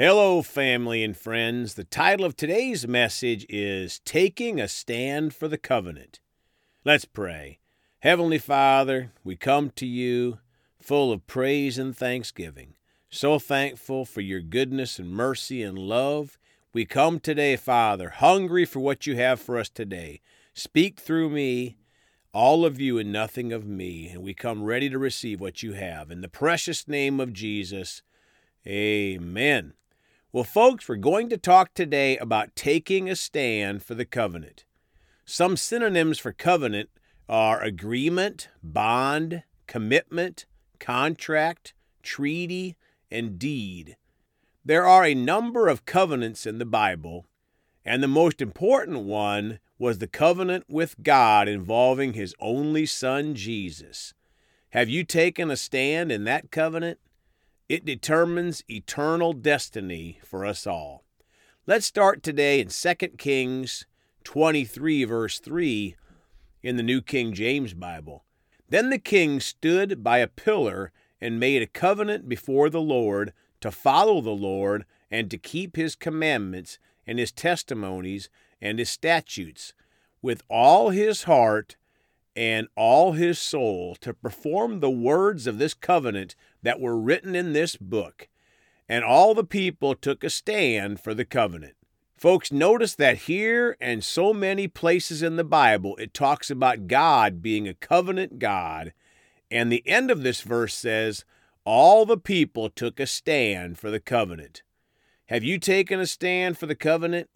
Hello, family and friends. The title of today's message is Taking a Stand for the Covenant. Let's pray. Heavenly Father, we come to you full of praise and thanksgiving. So thankful for your goodness and mercy and love. We come today, Father, hungry for what you have for us today. Speak through me, all of you and nothing of me, and we come ready to receive what you have. In the precious name of Jesus, amen. Well, folks, we're going to talk today about taking a stand for the covenant. Some synonyms for covenant are agreement, bond, commitment, contract, treaty, and deed. There are a number of covenants in the Bible, and the most important one was the covenant with God involving His only Son, Jesus. Have you taken a stand in that covenant? It determines eternal destiny for us all. Let's start today in 2 Kings 23, verse 3 in the New King James Bible. Then the king stood by a pillar and made a covenant before the Lord to follow the Lord and to keep his commandments and his testimonies and his statutes with all his heart and all his soul to perform the words of this covenant that were written in this book. And all the people took a stand for the covenant. Folks, notice that here and so many places in the Bible, it talks about God being a covenant God. And the end of this verse says, All the people took a stand for the covenant. Have you taken a stand for the covenant?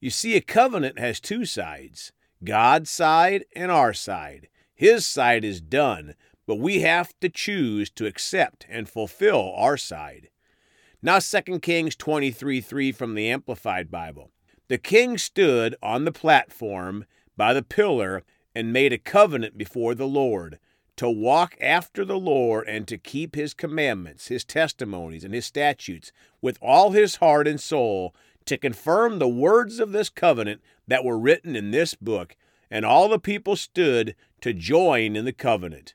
You see, a covenant has two sides. God's side and our side. His side is done, but we have to choose to accept and fulfill our side. Now 2 Kings 23 3 from the Amplified Bible. The king stood on the platform by the pillar and made a covenant before the Lord to walk after the Lord and to keep his commandments, his testimonies, and his statutes with all his heart and soul to confirm the words of this covenant that were written in this book, and all the people stood to join in the covenant.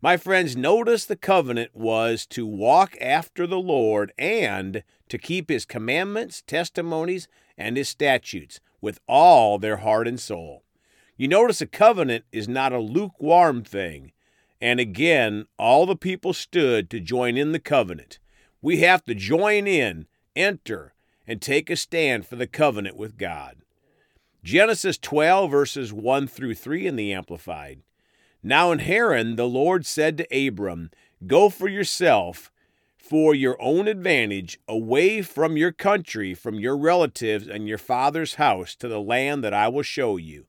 My friends, notice the covenant was to walk after the Lord and to keep his commandments, testimonies, and his statutes with all their heart and soul. You notice a covenant is not a lukewarm thing. And again, all the people stood to join in the covenant. We have to join in, enter, and take a stand for the covenant with God. Genesis 12, verses 1 through 3 in the Amplified. Now in Haran, the Lord said to Abram, Go for yourself, for your own advantage, away from your country, from your relatives and your father's house, to the land that I will show you.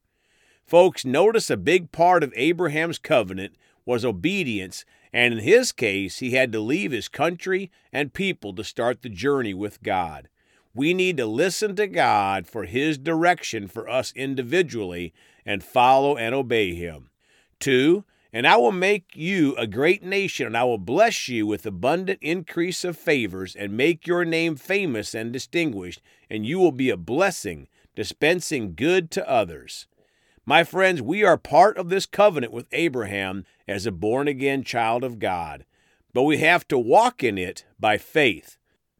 Folks, notice a big part of Abraham's covenant was obedience, and in his case, he had to leave his country and people to start the journey with God. We need to listen to God for His direction for us individually and follow and obey Him. Two, and I will make you a great nation, and I will bless you with abundant increase of favors, and make your name famous and distinguished, and you will be a blessing, dispensing good to others. My friends, we are part of this covenant with Abraham as a born again child of God, but we have to walk in it by faith.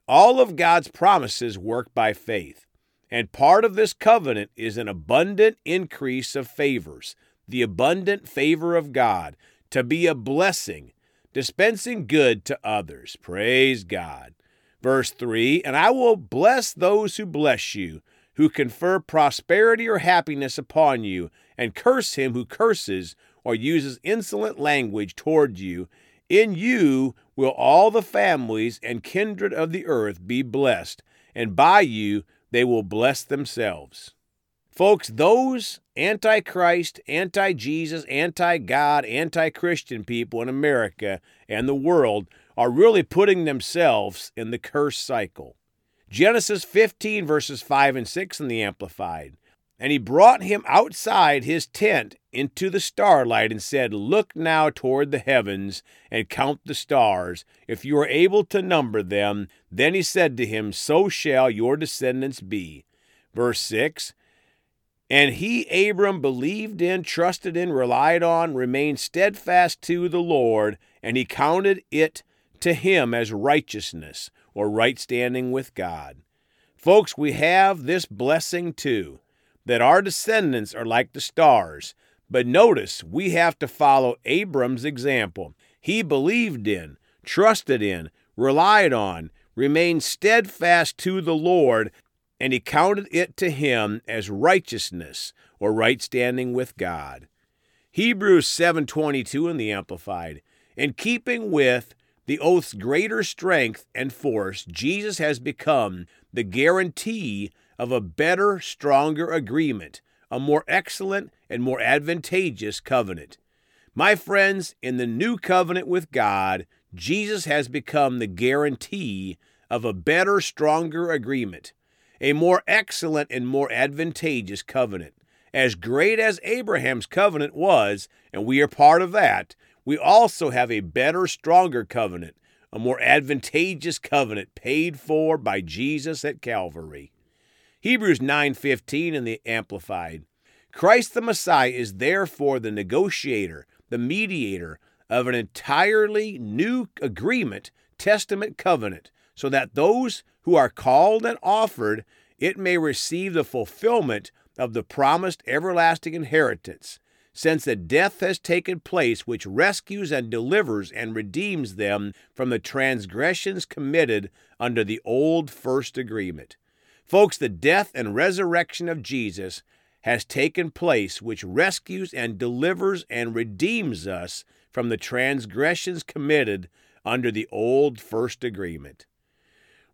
All of God's promises work by faith. And part of this covenant is an abundant increase of favors, the abundant favor of God, to be a blessing, dispensing good to others. Praise God. Verse 3 And I will bless those who bless you, who confer prosperity or happiness upon you, and curse him who curses or uses insolent language toward you. In you will all the families and kindred of the earth be blessed, and by you they will bless themselves. Folks, those anti-Christ, anti-Jesus, anti-God, anti-Christian people in America and the world are really putting themselves in the curse cycle. Genesis 15 verses 5 and 6 in the Amplified. And he brought him outside his tent into the starlight and said, Look now toward the heavens and count the stars, if you are able to number them. Then he said to him, So shall your descendants be. Verse 6 And he, Abram, believed in, trusted in, relied on, remained steadfast to the Lord, and he counted it to him as righteousness. or right standing with God. Folks, we have this blessing too that our descendants are like the stars. But notice, we have to follow Abram's example. He believed in, trusted in, relied on, remained steadfast to the Lord, and he counted it to him as righteousness or right standing with God. Hebrews 7:22 in the amplified. In keeping with the oath's greater strength and force, Jesus has become the guarantee of a better, stronger agreement, a more excellent and more advantageous covenant. My friends, in the new covenant with God, Jesus has become the guarantee of a better, stronger agreement, a more excellent and more advantageous covenant. As great as Abraham's covenant was, and we are part of that, we also have a better, stronger covenant, a more advantageous covenant paid for by Jesus at Calvary. Hebrews 9:15 in the amplified. Christ the Messiah is therefore the negotiator, the mediator of an entirely new agreement, testament covenant, so that those who are called and offered it may receive the fulfillment of the promised everlasting inheritance, since the death has taken place which rescues and delivers and redeems them from the transgressions committed under the old first agreement. Folks, the death and resurrection of Jesus has taken place, which rescues and delivers and redeems us from the transgressions committed under the old first agreement.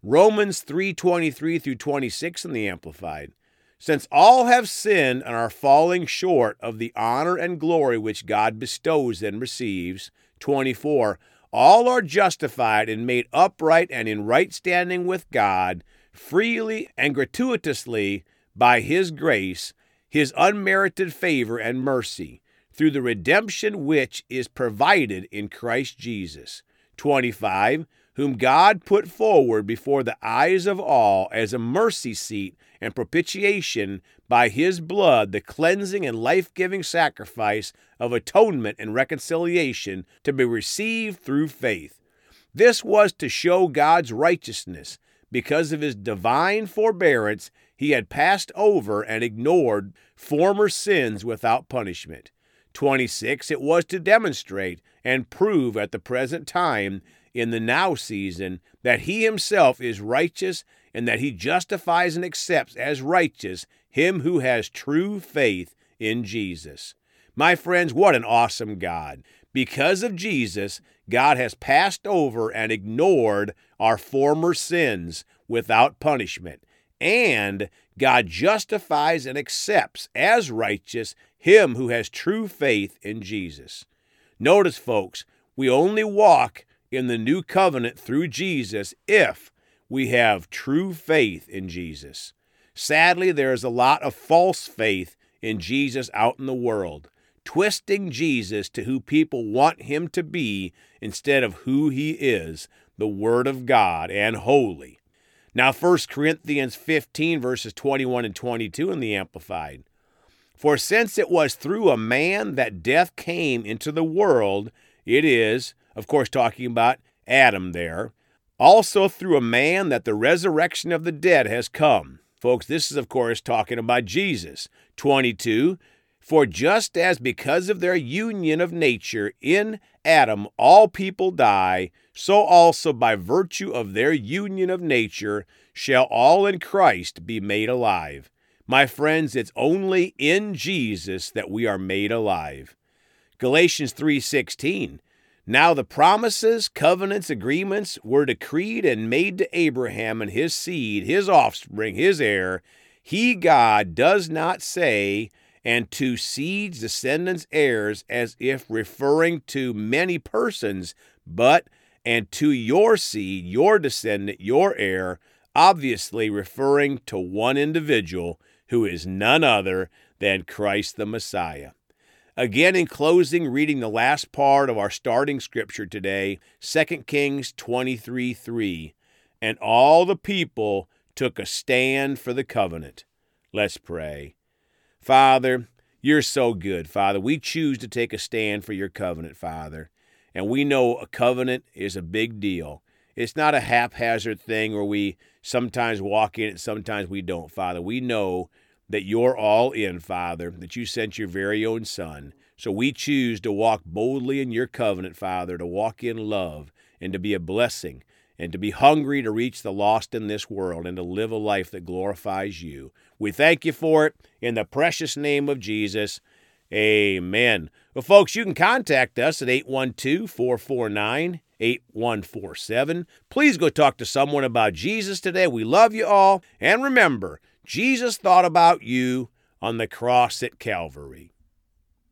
Romans 3:23 through 26 in the amplified. Since all have sinned and are falling short of the honor and glory which God bestows and receives, 24, all are justified and made upright and in right standing with God freely and gratuitously by His grace, His unmerited favor and mercy, through the redemption which is provided in Christ Jesus. 25. Whom God put forward before the eyes of all as a mercy seat and propitiation by His blood, the cleansing and life giving sacrifice of atonement and reconciliation to be received through faith. This was to show God's righteousness because of his divine forbearance, he had passed over and ignored former sins without punishment. 26. It was to demonstrate and prove at the present time, in the now season, that he himself is righteous and that he justifies and accepts as righteous him who has true faith in Jesus. My friends, what an awesome God. Because of Jesus, God has passed over and ignored our former sins without punishment. And God justifies and accepts as righteous him who has true faith in Jesus. Notice, folks, we only walk in the new covenant through Jesus if we have true faith in Jesus. Sadly, there is a lot of false faith in Jesus out in the world twisting Jesus to who people want him to be instead of who he is, the Word of God and holy. Now, 1 Corinthians 15, verses 21 and 22 in the Amplified. For since it was through a man that death came into the world, it is, of course, talking about Adam there, also through a man that the resurrection of the dead has come. Folks, this is, of course, talking about Jesus. 22, for just as because of their union of nature in Adam all people die, so also by virtue of their union of nature shall all in Christ be made alive. My friends, it's only in Jesus that we are made alive. Galatians 3:16 Now the promises, covenants, agreements were decreed and made to Abraham and his seed, his offspring, his heir. He God does not say and to seeds, descendants, heirs, as if referring to many persons, but and to your seed, your descendant, your heir, obviously referring to one individual who is none other than Christ the Messiah. Again, in closing, reading the last part of our starting scripture today, 2 Kings 23 3. And all the people took a stand for the covenant. Let's pray. Father, you're so good, Father. We choose to take a stand for your covenant, Father. And we know a covenant is a big deal. It's not a haphazard thing where we sometimes walk in it, sometimes we don't, Father. We know that you're all in, Father, that you sent your very own Son. So we choose to walk boldly in your covenant, Father, to walk in love and to be a blessing and to be hungry to reach the lost in this world and to live a life that glorifies you. We thank you for it in the precious name of Jesus. Amen. Well, folks, you can contact us at 812 449 8147. Please go talk to someone about Jesus today. We love you all. And remember, Jesus thought about you on the cross at Calvary.